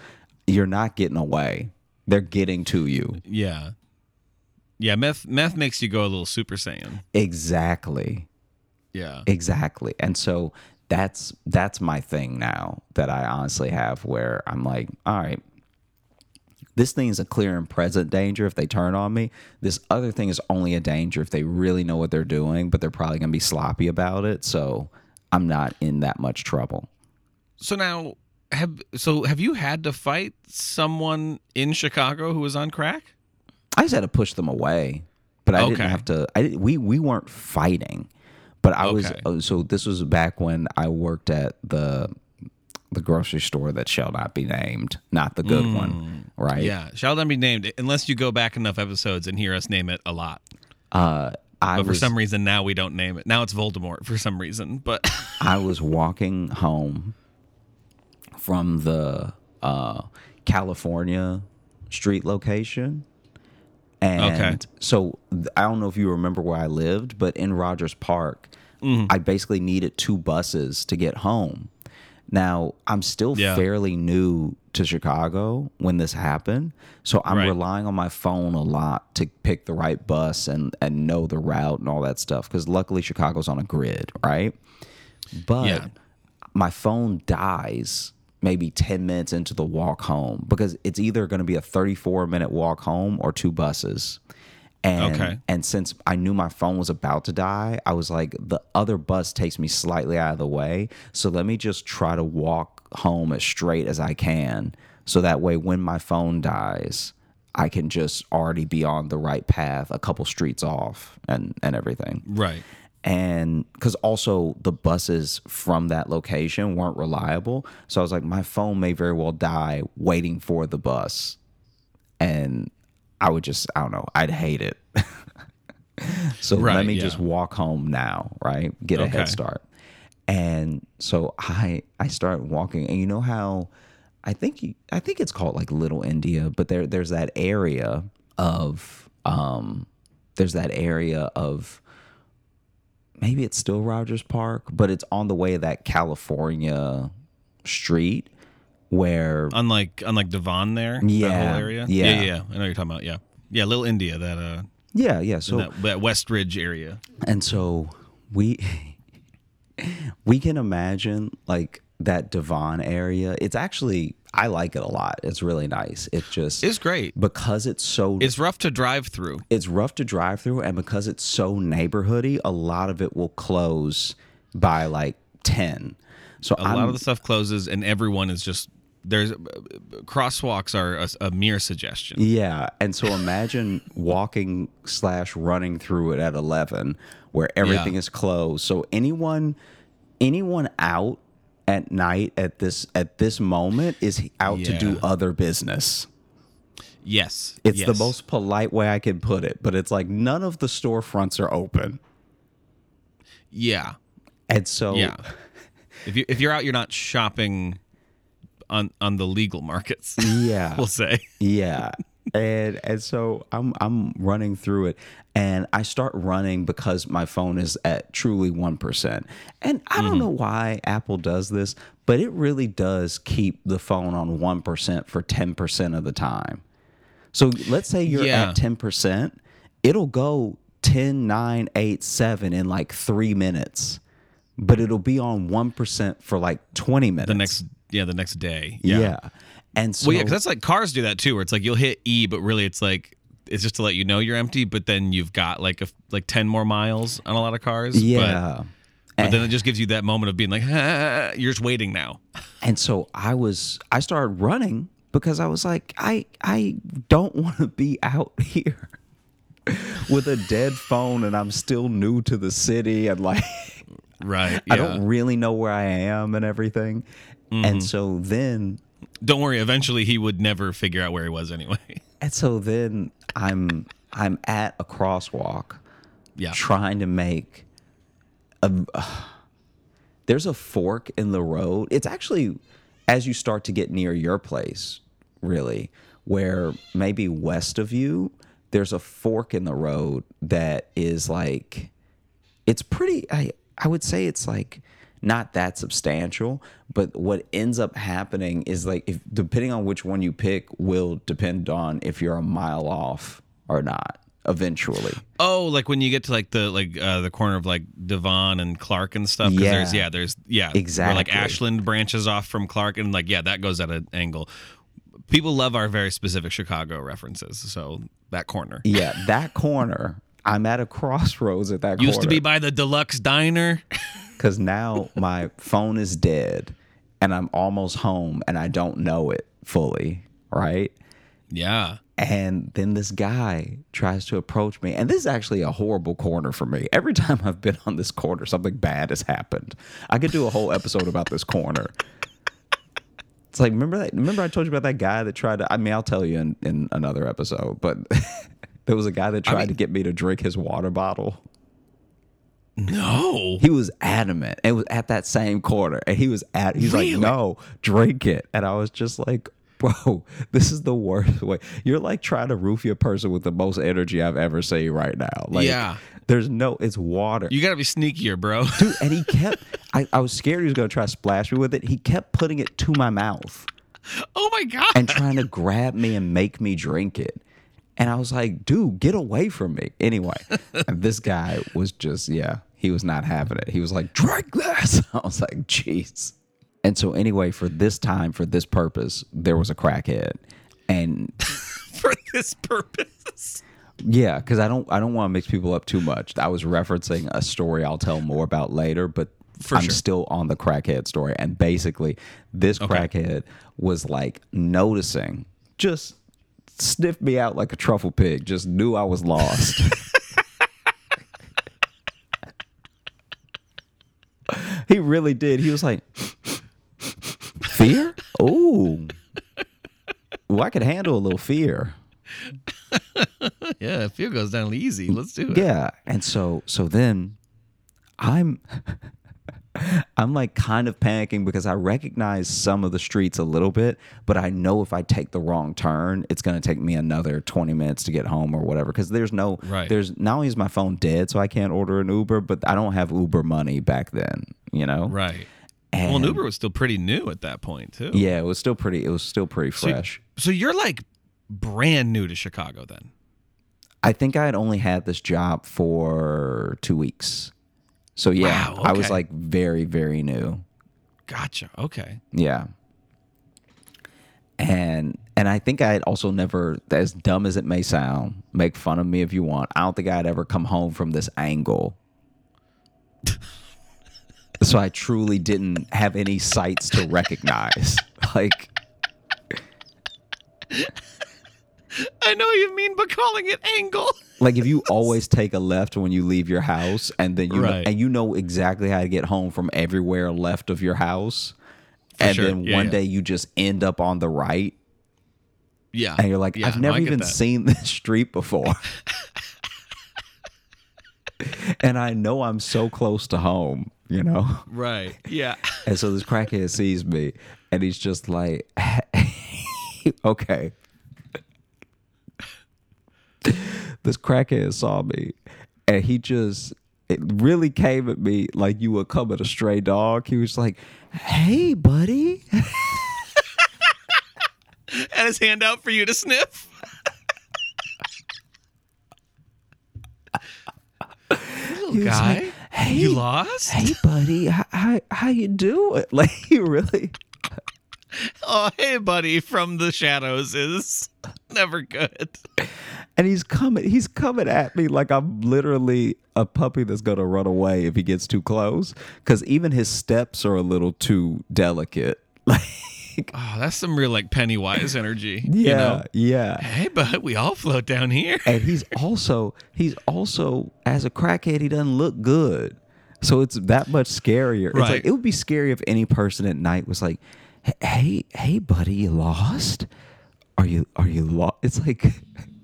you're not getting away. They're getting to you. yeah. Yeah. Meth meth makes you go a little Super Saiyan. Exactly. Yeah. Exactly. And so that's that's my thing now that I honestly have where I'm like, all right, this thing is a clear and present danger if they turn on me. This other thing is only a danger if they really know what they're doing, but they're probably gonna be sloppy about it. So I'm not in that much trouble. So now have so have you had to fight someone in Chicago who was on crack? I just had to push them away, but I Okay. didn't have to. I we we weren't fighting, but I was. Okay. oh, So this was back when I worked at the the grocery store that shall not be named, not the good one, right? Mm. Yeah, shall not be named unless you go back enough episodes and hear us name it a lot. Uh, I But for was some reason now we don't name it. Now it's Voldemort for some reason. But [LAUGHS] I was walking home from the uh, California street location. And Okay. so I don't know if you remember where I lived, but in Rogers Park, Mm-hmm. I basically needed two buses to get home. Now, I'm still Yeah. fairly new to Chicago when this happened. So I'm Right. relying on my phone a lot to pick the right bus and, and know the route and all that stuff. Because luckily, Chicago's on a grid, right? But Yeah. my phone dies maybe 10 minutes into the walk home because it's either going to be a 34 minute walk home or two buses. And, Okay. and since I knew my phone was about to die, I was like, the other bus takes me slightly out of the way. So let me just try to walk home as straight as I can. So that way, when my phone dies, I can just already be on the right path, a couple streets off, and, and everything. right. And because also the buses from that location weren't reliable. So i was like my phone may very well die waiting for the bus. And i would just i don't know i'd hate it. [LAUGHS] So Right, let me yeah. just walk home now right? Get a Okay. head start. And so i i start walking. And you know how i think you, i think it's called like little india but there there's that area of um there's that area of maybe it's still Rogers Park, but it's on the way of that California street where Unlike unlike Devon there, that Yeah, whole area. yeah. yeah, yeah. I know what you're talking about. Yeah, yeah. Little India, that uh, yeah, yeah. So that, that West Ridge area. and so we [LAUGHS] we can imagine like that Devon area. It's actually I like it a lot. It's really nice. It just It's great. because it's so It's rough to drive through. it's rough to drive through and because it's so neighborhoody, a lot of it will close by like 10. So A lot of the stuff closes, and everyone is just there's crosswalks are a, a mere suggestion. Yeah, and so imagine [LAUGHS] walking slash running through it at eleven, where everything Yeah. is closed. So anyone, anyone out at night at this at this moment is out to do other business. Yes, It's the most polite way I can put it, but it's like none of the storefronts are open, Yeah, and so yeah. if you if you're out, you're not shopping on on the legal markets. [LAUGHS] yeah, we'll say. yeah and and so i'm i'm running through it. And i start running because my phone is at truly 1% and i don't mm. know why apple does this but it really does keep the phone on 1% for 10% of the time. So let's say you're Yeah. at 10% it'll go 10 9 8 7 in like 3 minutes but it'll be on 1% for like 20 minutes. The next yeah, the next day. yeah, and so Well, yeah, because that's like cars do that too, where it's like you'll hit E, but really it's like it's just to let you know you're empty, but then you've got like a like ten more miles on a lot of cars. But, yeah but then it just gives you that moment of being like, ah, [LAUGHS] you're just waiting now. And so I was I started running because I was like I I don't want to be out [LAUGHS] here with a dead phone and I'm still new to the city and like Right. [LAUGHS] I don't really know where I am and everything. Mm-hmm. And so then Don't worry. Eventually, he would never figure out where he was anyway. [LAUGHS] and so then I'm I'm at a crosswalk yeah. trying to make a there's a fork in the road. It's actually as you start to get near your place, really, where maybe west of you, there's a fork in the road that is like it's pretty I I would say it's like not that substantial, but what ends up happening is like if depending on which one you pick will depend on if you're a mile off or not eventually. Oh, like when you get to like the like uh, the corner of like Devon and Clark and stuff. 'cause There's Yeah. yeah. There's yeah. Where like Ashland branches off from Clark, and like yeah, that goes at an angle. People love our very specific Chicago references. So that corner Yeah, that corner. I'm at a crossroads at that used to be by the Deluxe Diner. [LAUGHS] because now my phone is dead and I'm almost home and I don't know it fully, right? yeah. And then this guy tries to approach me, and this is actually a horrible corner for me. Every time I've been on this corner, something bad has happened. I could do a whole episode about this corner. It's like remember that remember I told you about that guy that tried to I mean I'll tell you in, in another episode, but [LAUGHS] there was a guy that tried to get me to drink his water bottle. No. He was adamant. It was at that same corner, and he was at. He's Really? like, "No, drink it." And I was just like, "Bro, this is the worst way. You're like trying to roofie a person with the most energy I've ever seen right now. Like, Yeah. there's no. It's water, You got to be sneakier, bro. dude." And he kept. I, I was scared he was gonna try to splash me with it. He kept putting it to my mouth [LAUGHS] oh my god. and trying to grab me and make me drink it. And I was like, dude, get away from me. Anyway, [LAUGHS] and this guy was just, yeah, he was not having it. He was like, drink this. [LAUGHS] I was like, jeez. And so, anyway, for this time, for this purpose, there was a crackhead. And [LAUGHS] for this purpose. yeah, because I don't, I don't want to mix people up too much. I was referencing a story I'll tell more about later, but For I'm sure. still on the crackhead story. And basically, this crackhead was like noticing, just sniffed me out like a truffle pig, just knew I was lost. [LAUGHS] [LAUGHS] he really did. He was like, fear? Oh, well, I could handle a little fear. [LAUGHS] yeah, fear goes down easy. Let's do it. Yeah. And so so then I'm I'm like kind of panicking because I recognize some of the streets a little bit, but I know if I take the wrong turn, it's going to take me another 20 minutes to get home or whatever cuz there's no Right. there's not only is my phone dead so I can't order an Uber, but I don't have Uber money back then, you know? Right. And Well, an Uber was still pretty new at that point too. Yeah, it was still pretty it was still pretty So- fresh. So you're like brand new to Chicago then. I think I had only had this job for 2 weeks. So yeah, Wow, I was like very very new. Gotcha. Okay. Yeah. And and I think I had also never, as dumb as it may sound, make fun of me if you want. I don't think I'd ever come home from this angle. so I truly didn't have any sights to recognize. [LAUGHS] Like, [LAUGHS] I know you mean, but calling it angle. Like if you always take a left when you leave your house, and then you Right. and you know exactly how to get home from everywhere left of your house, For and sure. then Yeah, one yeah. day you just end up on the right. Yeah. and you're like, Yeah, I've never get even that. seen [LAUGHS] this street before. [LAUGHS] and I know I'm so close to home, you know? Right. Yeah. And so this crackhead sees me and he's just like, [LAUGHS] okay. This crackhead saw me and he just, it really came at me like you would come at a stray dog. He was like, hey, buddy. [LAUGHS] and his hand out for you to sniff. Little guy, like, hey, you lost? hey, buddy. How, how, how you doing? [LAUGHS] Like, he really. [LAUGHS] Oh, hey, buddy, from the shadows is never good. and he's coming he's coming at me like i'm literally a puppy that's gonna run away if he gets too close because even his steps are a little too delicate [LAUGHS] like Oh, that's some real like Pennywise energy. yeah You know? yeah Hey, bud, we all float down here. and he's also he's also as a crackhead he doesn't look good so it's that much scarier it's Right. like it would be scary if any person at night was like hey hey buddy you lost are you are you lost it's like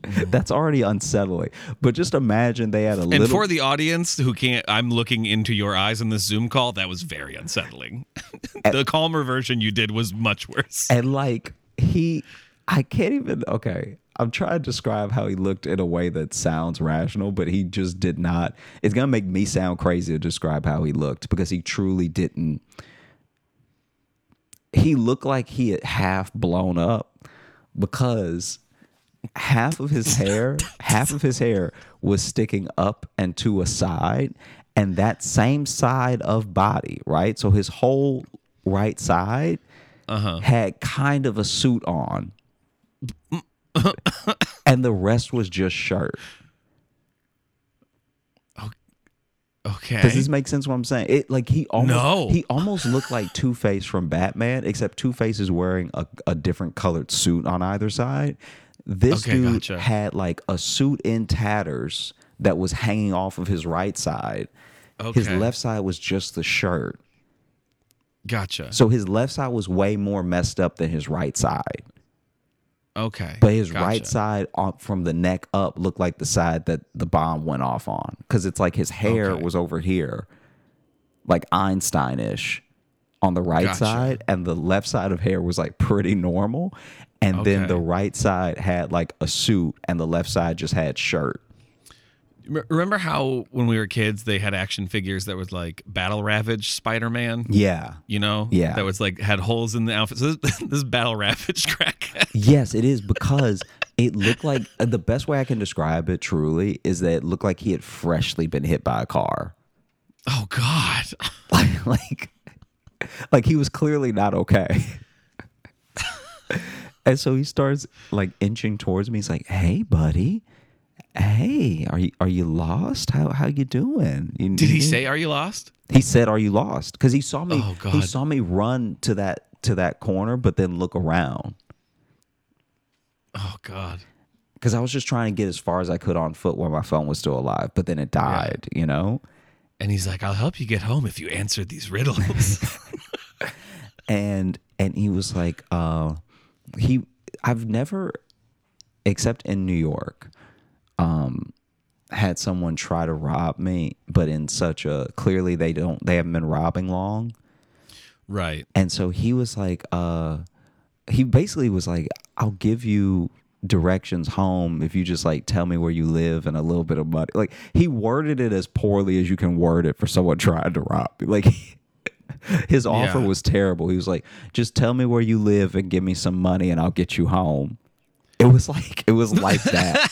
[LAUGHS] that's already unsettling but just imagine they had a little. And for the audience who can't, I'm looking into your eyes in this Zoom call. That was very unsettling. [LAUGHS] the calmer version you did was much worse. and like he i can't even okay i'm trying to describe how he looked in a way that sounds rational but he just did not it's gonna make me sound crazy to describe how he looked because he truly didn't he looked like he had half blown up because half of his hair [LAUGHS] half of his hair was sticking up and to a side and that same side of body right? So his whole right side Uh-huh. had kind of a suit on. [LAUGHS] And the rest was just shirt Okay. does this make sense what i'm saying it like he almost No. he almost looked like two-face from batman except two-face is wearing a, a different colored suit on either side this Okay, dude gotcha. had like a suit in tatters that was hanging off of his right side his left side was just the shirt Gotcha. so his left side was way more messed up than his right side Okay. but his right side on, from the neck up looked like the side that the bomb went off on because it's like his hair Okay. was over here like einstein-ish on the right Gotcha. side and the left side of hair was like pretty normal and then the right side had like a suit and the left side just had shirt Remember how when we were kids they had action figures that was like Battle Ravage Spider Man? yeah You know? Yeah. That was like had holes in the outfit. So this, [LAUGHS] this is Battle Ravage crackhead. yes it is because it looked like uh, the best way i can describe it truly is that it looked like he had freshly been hit by a car Oh God. [LAUGHS] like like like he was clearly not okay [LAUGHS] and so he starts like inching towards me he's like hey buddy hey are you are you lost? How how you doing? You- Did he say, "Are you lost"? he said are you lost? Because he saw me Oh, he saw me run to that to that corner but then look around. Oh God. because i was just trying to get as far as i could on foot while my phone was still alive but then it died you know? And he's like, I'll help you get home if you answer these riddles. [LAUGHS] and and he was like uh he I've never except in New York um had someone try to rob me but in such a clearly they don't they haven't been robbing long. Right. and so he was like uh he basically was like I'll give you directions home if you just like tell me where you live and a little bit of money. Like he worded it as poorly as you can word it for someone [LAUGHS] trying to rob you. Like [LAUGHS] his offer Yeah. was terrible. He was like just tell me where you live and give me some money and i'll get you home it was like it was like that.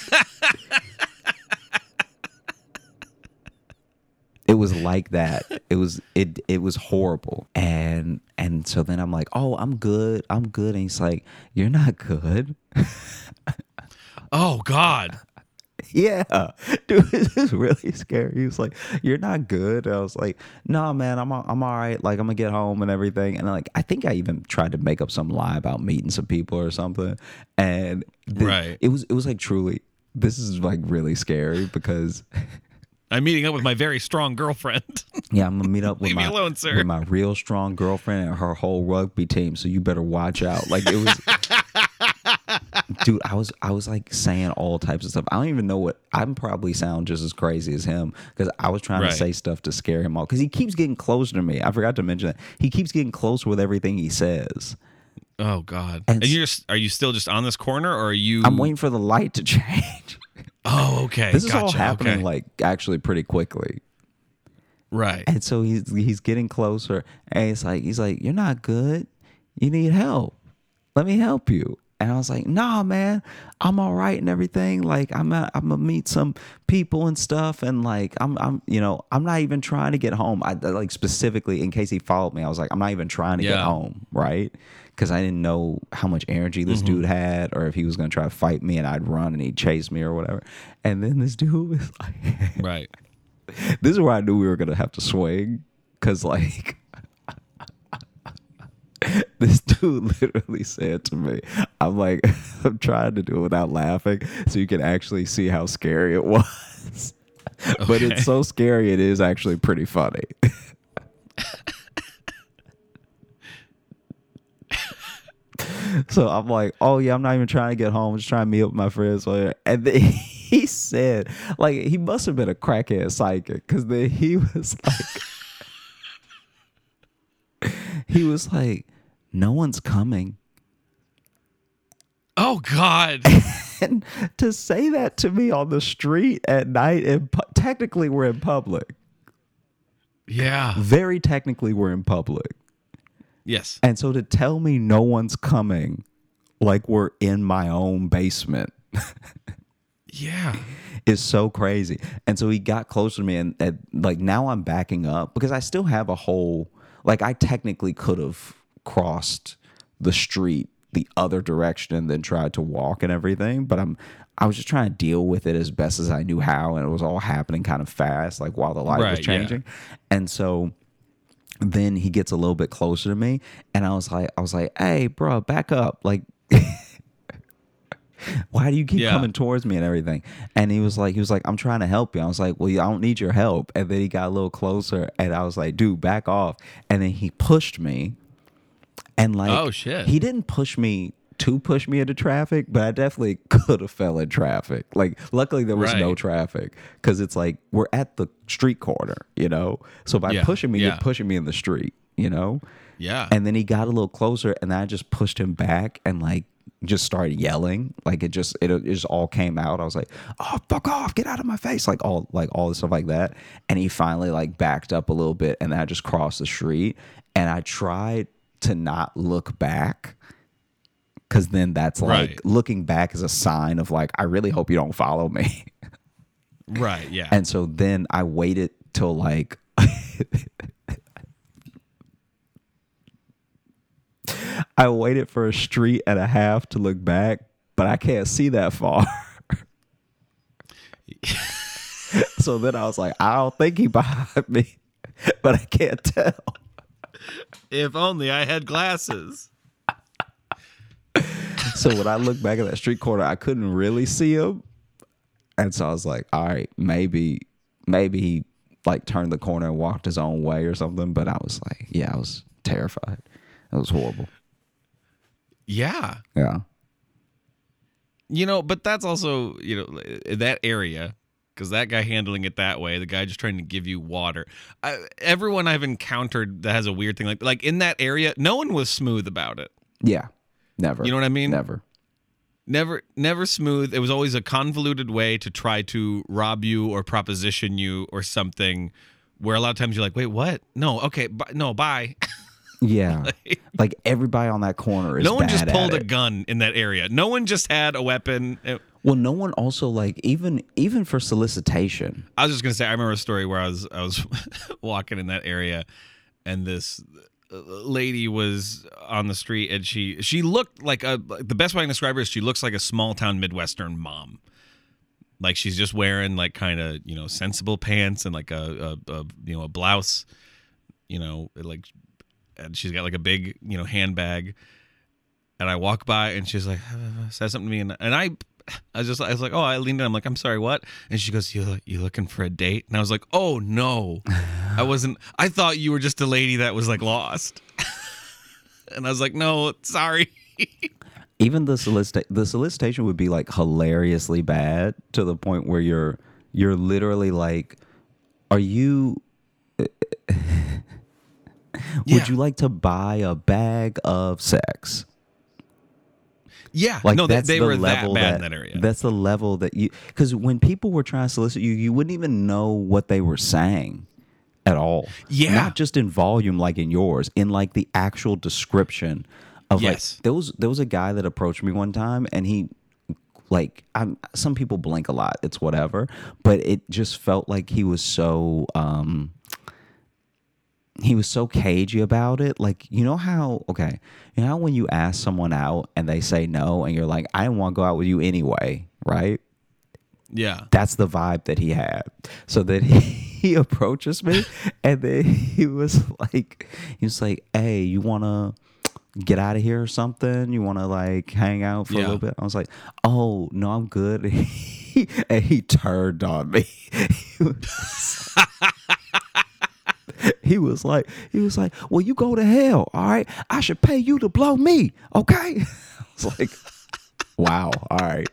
It was like that. It was it it was horrible. And and so then i'm like oh i'm good. I'm good. And he's like you're not good. [LAUGHS] Oh God. Yeah, uh. [LAUGHS] dude, [LAUGHS] this is really scary. He was like, "You're not good." I was like, "No, man, I'm all, I'm all right. Like, I'm gonna get home and everything." And like, I think I even tried to make up some lie about meeting some people or something. And the- Right. it was it was like truly, this is like really scary because [LAUGHS] I'm meeting up with my very strong girlfriend. yeah, I'm gonna meet up with Leave me my alone, sir. with my real strong girlfriend and her whole rugby team. So you better watch out. Like it was. [LAUGHS] Dude, I was I was like saying all types of stuff. I don't even know what I'm probably sound just as crazy as him because I was trying Right. to say stuff to scare him off because he keeps getting closer to me. I forgot to mention that he keeps getting closer with everything he says. oh God. And And, you're are you still just on this corner or are you I'm waiting for the light to [LAUGHS] change. Oh, okay. this is all happening okay. like actually pretty quickly. Right. And so he's he's getting closer, and it's like he's like, "You're not good. You need help. Let me help you." And I was like, "Nah, man, I'm all right and everything. Like I'm a, I'm gonna meet some people and stuff, and like I'm I'm you know I'm not even trying to get home. I like specifically in case he followed me, I was like, I'm not even trying to get home, right? Because I didn't know how much energy this mm-hmm. dude had, or if he was gonna try to fight me and I'd run and he'd chase me or whatever. And then this dude [LAUGHS] was like right. [LAUGHS] this is where I knew we were gonna have to swing, cause like [LAUGHS] this dude literally said to me, "I'm like, [LAUGHS] I'm trying to do it without laughing, so you can actually see how scary it [LAUGHS] was." But it's so scary, it is actually pretty funny. so I'm like, oh yeah, I'm not even trying to get home. I'm just trying to meet up with my friends. And then he said, like, he must have been a crackhead psychic, because then he was like, [LAUGHS] he was like, no one's coming. Oh God. [LAUGHS] And to say that to me on the street at night, and pu- technically we're in public. Yeah. Very technically we're in public. Yes. And so to tell me no one's coming, like we're in my own basement, [LAUGHS] Yeah. is so crazy. And so he got closer to me, and, and like now I'm backing up because I still have a whole, like I technically could have crossed the street the other direction and then tried to walk and everything, but I'm. I was just trying to deal with it as best as I knew how, and it was all happening kind of fast, like while the light was Right, yeah. changing. And so then he gets a little bit closer to me and I was like I was like, "Hey, bro, back up." Like [LAUGHS] [LAUGHS] why do you keep Yeah. coming towards me and everything? And he was like, he was like, I'm trying to help you. I was like, well, I don't need your help. And then he got a little closer, and I was like, dude, back off. And then he pushed me, and like, Oh, shit. he didn't push me to push me into traffic, but I definitely [LAUGHS] could have fell in traffic. Like, luckily there was no traffic because it's like we're at the street corner, you know. So by Yeah, pushing me, yeah. you're pushing me in the street, you know. Yeah. And then he got a little closer, and I just pushed him back and like just started yelling. Like it just it, it just all came out. I was like, "Oh, fuck off! Get out of my face!" Like all like all this stuff like that. And he finally like backed up a little bit, and then I just crossed the street, and I tried to not look back. Cause then that's like Right. looking back is a sign of like I really hope you don't follow me. right. Yeah. And so then I waited till like [LAUGHS] I waited for a street and a half to look back, but I can't see that far. [LAUGHS] so then I was like, I don't think he behind me, [LAUGHS] but I can't tell. if only I had glasses. So when I looked back at that street corner, I couldn't really see him. And so I was like, all right, maybe, maybe he like turned the corner and walked his own way or something. But I was like, yeah, I was terrified. It was horrible. Yeah. Yeah. You know, but that's also, you know, that area because that guy handling it that way, the guy just trying to give you water. I, everyone I've encountered that has a weird thing like like in that area, no one was smooth about it. Yeah. Never. You know what I mean? Never. Never, never smooth. It was always a convoluted way to try to rob you or proposition you or something. Where a lot of times you're like, wait, what? No, okay, b- no, bye. [LAUGHS] Yeah. [LAUGHS] like everybody on that corner is no one just pulled a it. gun in that area. No one just had a weapon. It- Well, no one also like even even for solicitation. I was just gonna say, I remember a story where I was I was [LAUGHS] walking in that area, and this lady was on the street, and she she looked like a the best way I can describe her is she looks like a small town midwestern mom. Like she's just wearing like kind of you know sensible pants and like a, a, a you know a blouse, you know like, and she's got like a big you know handbag. And I walk by, and she's like, [SIGHS] says something to me, and, and I I was just I was like, oh, I leaned in. I'm like, I'm sorry, what? And she goes, you you looking for a date? And I was like, oh no, [LAUGHS] I wasn't. I thought you were just a lady that was like lost. [LAUGHS] and I was like, no, sorry. [LAUGHS] Even the solicita- the solicitation would be like hilariously bad to the point where you're you're literally like, are you? Yeah. Would you like to buy a bag of sex? yeah, Like no, they, that's they the were that level bad in that area. That's the level that you because when people were trying to solicit you, you wouldn't even know what they were saying at all. Yeah. not just in volume like in yours, in like the actual description of Yes. like there was there was a guy that approached me one time and he like I'm some people blink a lot, it's whatever, but it just felt like he was so um he was so cagey about it. Like, you know how, okay, you know how when you ask someone out and they say no and you're like, I didn't want to go out with you anyway, right? yeah, That's the vibe that he had. So that [LAUGHS] he, he approaches me [LAUGHS] and then he was like, he was like, hey, you want to get out of here or something? You want to like hang out for a little bit? I was like, oh, no, I'm good. [LAUGHS] and he turned on me. [LAUGHS] He was- like, he was like, well, you go to hell, all right? I should pay you to blow me, okay? [LAUGHS] I was like, wow, all right.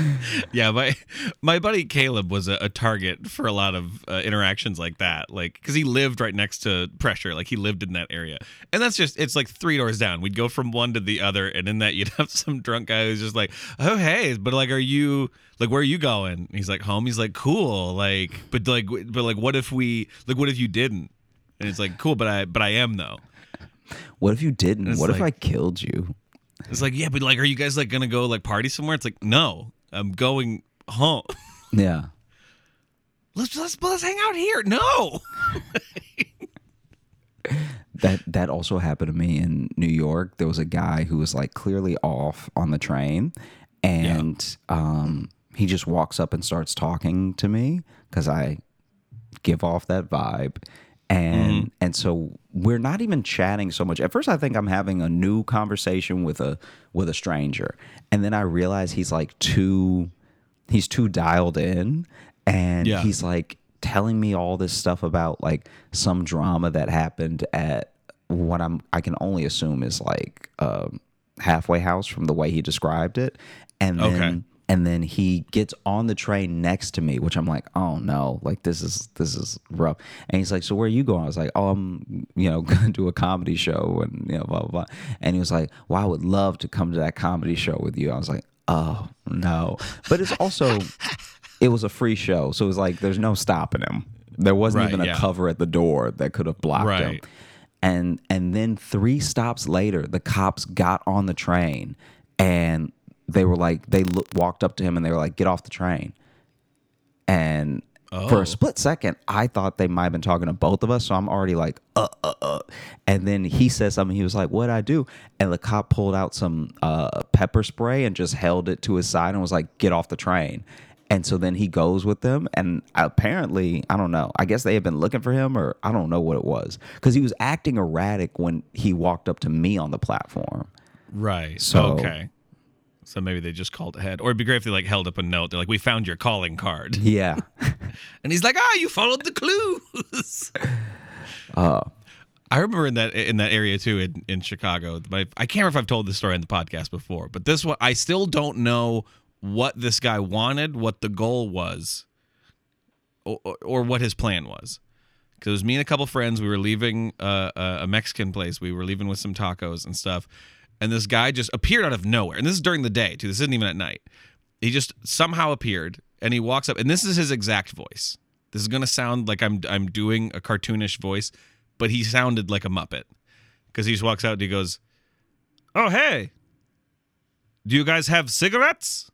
[LAUGHS] yeah. My my buddy Caleb was a, a target for a lot of uh, interactions like that, like because he lived right next to pressure, like he lived in that area, and that's just it's like three doors down. We'd go from one to the other, and in that [LAUGHS] you'd have some drunk guy who's just like, "Oh hey, but like, are you like where are you going?" And he's like, "Home." He's like, "Cool." Like, but like, but like, what if we like, what if you didn't? And it's like, "Cool," but I but I am though. What if you didn't? What if I killed you? It's like, yeah, but like, are you guys like gonna go like party somewhere? It's like, no, I'm going home. Yeah. let's let's let's hang out here. No. [LAUGHS] That that also happened to me in New York. There was a guy who was like clearly off on the train and um he just walks up and starts talking to me cuz I give off that vibe. And and so we're not even chatting so much. At first I think I'm having a new conversation with a with a stranger. And then I realize he's like too he's too dialed in and Yeah. he's like telling me all this stuff about like some drama that happened at what I'm I can only assume is like um halfway house from the way he described it and then Okay. And then he gets on the train next to me which I'm like oh no like this is this is rough. And he's like so where are you going? I was like oh I'm you know [LAUGHS] gonna do a comedy show and you know blah blah blah. And he was like well I would love to come to that comedy show with you. I was like oh no. But it's also it was a free show so it was like there's no stopping him. There wasn't Right, even a cover at the door that could have blocked him. Right. and and then three stops later the cops got on the train and they were like they look, walked up to him and they were like get off the train. And for Oh. a split second i thought they might have been talking to both of us. So i'm already like uh uh uh. And then he says something. He was like what'd i do? And the cop pulled out some uh pepper spray and just held it to his side and was like get off the train. And so then he goes with them. And apparently i don't know i guess they had been looking for him or i don't know what it was. Because he was acting erratic when he walked up to me on the platform. Right. So- okay. So maybe they just called ahead. Or it'd be great if they like held up a note. They're like, "We found your calling card," [LAUGHS] Yeah. [LAUGHS] and he's like, "Ah, you followed the clues." [LAUGHS] Uh, I remember in that in that area too in, in Chicago. My, I can't remember if I've told this story on the podcast before, but this one I still don't know what this guy wanted, what the goal was, or, or what his plan was. Because it was me and a couple friends. We were leaving uh, a Mexican place. We were leaving with some tacos and stuff, and this guy just appeared out of nowhere. And this is during the day too. This isn't even at night. He just somehow appeared, and he walks up, and this is his exact voice. This is gonna sound like I'm I'm doing a cartoonish voice but he sounded like a Muppet because he just walks out and he goes, Oh, hey, do you guys have cigarettes?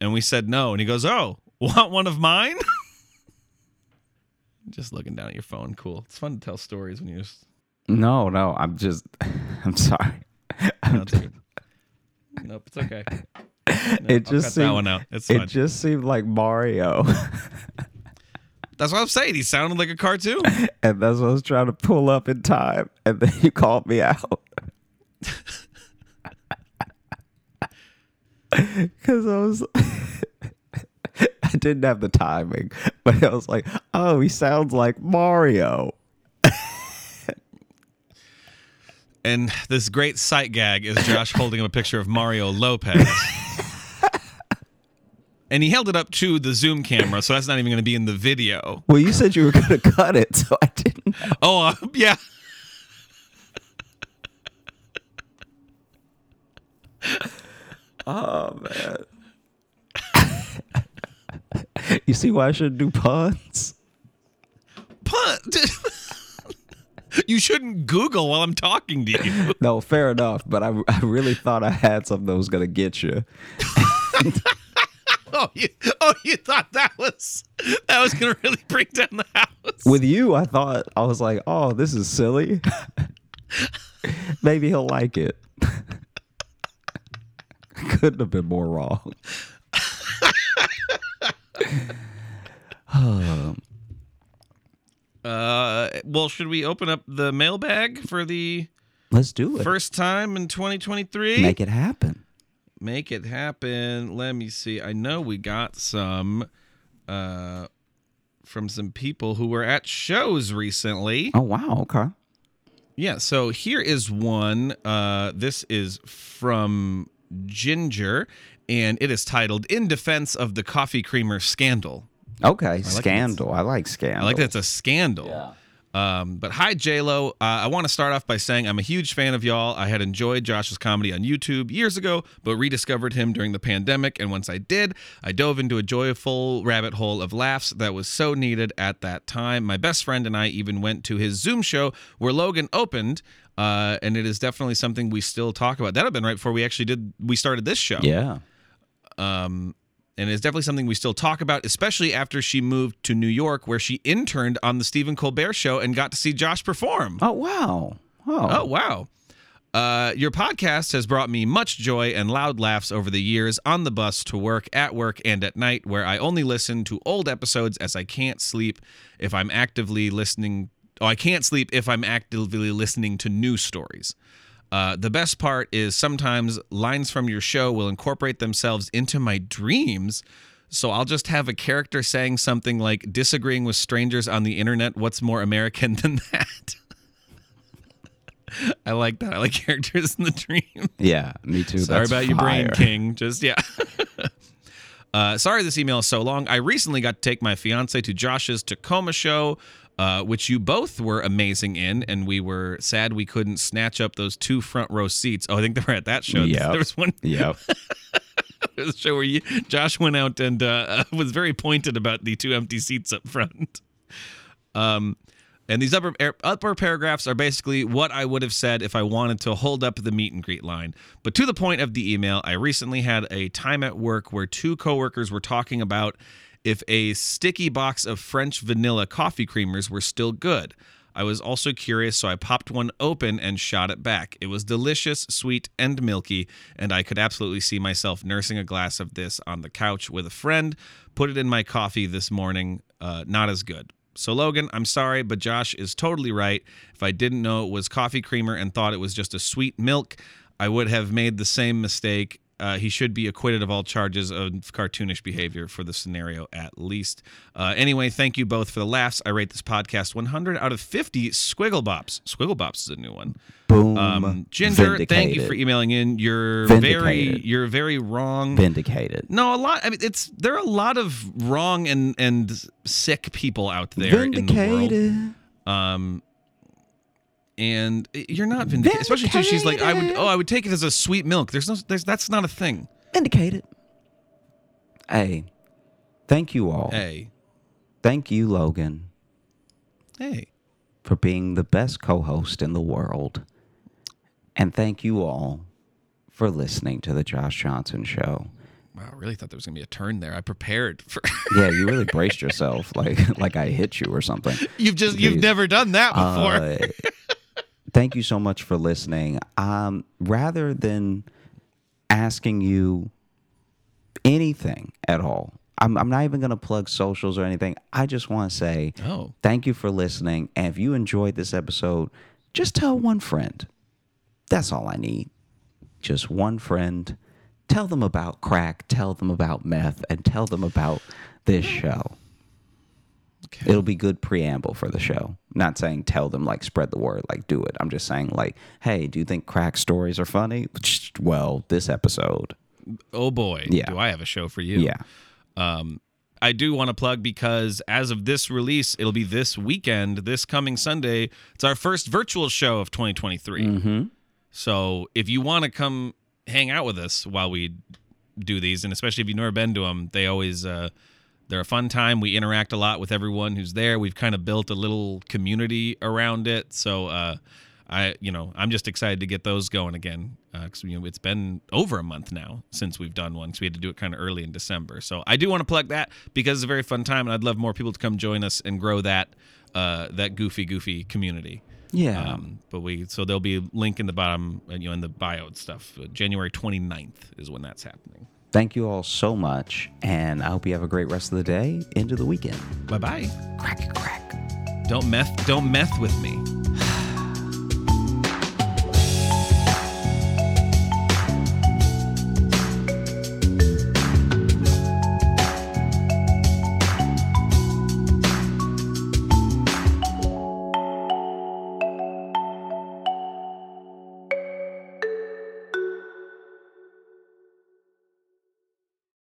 And we said no. And he goes, Oh, [LAUGHS] want one of mine? [LAUGHS] just looking down at your phone. Cool. It's fun to tell stories when you just. no, no. I'm just. [LAUGHS] I'm sorry. [LAUGHS] No, nope, it's okay. No, it I'll just seemed. that one out. It's it fine. just seemed like Mario, [LAUGHS] That's what I'm saying. He sounded like a cartoon. [LAUGHS] and that's what I was trying to pull up in time, and then you called me out. Because I was. I didn't have the timing, but I was like, "Oh, he sounds like Mario." And this great sight gag is Josh [LAUGHS] holding up a picture of Mario Lopez. [LAUGHS] and he held it up to the Zoom camera, so that's not even going to be in the video. Well, you said you were going [LAUGHS] to cut it, so I didn't. Oh, uh, yeah. Oh man. you see why I shouldn't do puns? Punt. You shouldn't Google while I'm talking to you. [LAUGHS] No, fair enough, but I, I really thought I had something that was gonna get you. [LAUGHS] Oh, you, oh, you thought that was that was going to really break down the house. With you, I thought I was like, oh, this is silly. [LAUGHS] Maybe he'll like it. Couldn't have been more wrong. [SIGHS] Um, Uh, well, should we open up the mailbag for the Let's do it. first time in 2023? Make it happen. make it happen. Let me see. I know we got some uh from some people who were at shows recently. Oh wow, okay. Yeah, so here is one. Uh this is from Ginger and it is titled In Defense of the Coffee Creamer Scandal. Okay, scandal. I like scandal. I like that it's a scandal. Um, but hi, JLo. Uh, I want to start off by saying I'm a huge fan of y'all. I had enjoyed Josh's comedy on YouTube years ago, but rediscovered him during the pandemic. And once I did, I dove into a joyful rabbit hole of laughs that was so needed at that time. My best friend and I even went to his Zoom show where Logan opened. Uh, and it is definitely something we still talk about. That had been right before we actually did. We started this show Yeah. um, and it's definitely something we still talk about, especially after she moved to New York, where she interned on the Stephen Colbert Show and got to see Josh perform. Oh wow. Oh. Oh wow! Uh, your podcast has brought me much joy and loud laughs over the years on the bus to work, at work, and at night, where I only listen to old episodes as I can't sleep if I'm actively listening. Oh, I can't sleep if I'm actively listening to new stories. Uh, the best part is sometimes lines from your show will incorporate themselves into my dreams. So I'll just have a character saying something like disagreeing with strangers on the internet. What's more American [LAUGHS] than that? [LAUGHS] I like that. I like [LAUGHS] characters in the dream. Yeah, me too. Sorry That's about your brain. King. Just yeah. uh, sorry, this email is so long. I recently got to take my fiance to Josh's Tacoma show, uh, which you both were amazing in, and we were sad we couldn't snatch up those two front row seats. Oh, I think they were at that show. [LAUGHS] Yeah, There was one Yeah. [LAUGHS] there was a show where you, Josh went out and uh, [LAUGHS] was very pointed about the two empty seats up front. Um, and these upper upper paragraphs are basically what I would have said if I wanted to hold up the meet and greet line. But to the point of the email, I recently had a time at work where two coworkers were talking about if a sticky box of French vanilla coffee creamers were still good. I was also curious, so I popped one open and shot it back. It was delicious, sweet, and milky, and I could absolutely see myself nursing a glass of this on the couch with a friend. Put it in my coffee this morning. Uh, not as good. So, Logan, I'm sorry, but Josh is totally right. If I didn't know it was coffee creamer and thought it was just a sweet milk, I would have made the same mistake. Uh, he should be acquitted of all charges of cartoonish behavior for the scenario at least. Uh, anyway, thank you both for the laughs. I rate this podcast 100 out of 50 Squiggle Bops. Squiggle Bops is a new one. Boom. Um, Ginger, thank you for emailing in. You're very, you're very wrong. Vindicated. No, a lot. I mean, it's there are a lot of wrong and and sick people out there in the world. Vindicated. Um, and you're not vindicated, especially too. She's like, I would. Oh, I would take it as a sweet milk. There's no. There's that's not a thing. Vindicated. Hey, thank you all. Hey, Thank you, Logan, hey. for being the best co host in the world. And thank you all for listening to the Josh Johnson Show. Wow, I really thought there was gonna be a turn there. I prepared for. [LAUGHS] Yeah, you really braced yourself like like I hit you or something. you've just you've never done that before. Uh, thank you so much for listening. Um, rather than asking you anything at all, I'm, I'm not even going to plug socials or anything. I just want to say oh, thank you for listening. And if you enjoyed this episode, just tell one friend. That's all I need. Just one friend. Tell them about crack, tell them about meth, and tell them about this show. Okay. It'll be good preamble for the show. Not saying tell them like spread the word, like do it. I'm just saying like, hey, do you think crack stories are funny? [SNIFFS] Well, this episode. oh boy, Yeah. do I have a show for you? Yeah. Um, I do want to plug because as of this release, it'll be this weekend, this coming Sunday. It's our first virtual show of 2023. Mm-hmm. So if you want to come hang out with us while we do these, and especially if you've never been to them, they always uh, they're a fun time. We interact a lot with everyone who's there. We've kind of built a little community around it. So uh, I, you know, I'm just excited to get those going again because you know it's been over a month now since we've done one. So we had to do it kind of early in December. So I do want to plug that because it's a very fun time, and I'd love more people to come join us and grow that uh, that goofy, goofy community. Yeah. Um, but we so there'll be a link in the bottom, uh, you know, in the bio and stuff. Uh, January 29th is when that's happening. Thank you all so much. And I hope you have a great rest of the day into the weekend. Bye bye. Crack, crack. Don't meth. Don't meth with me. [SIGHS] [SIGHS]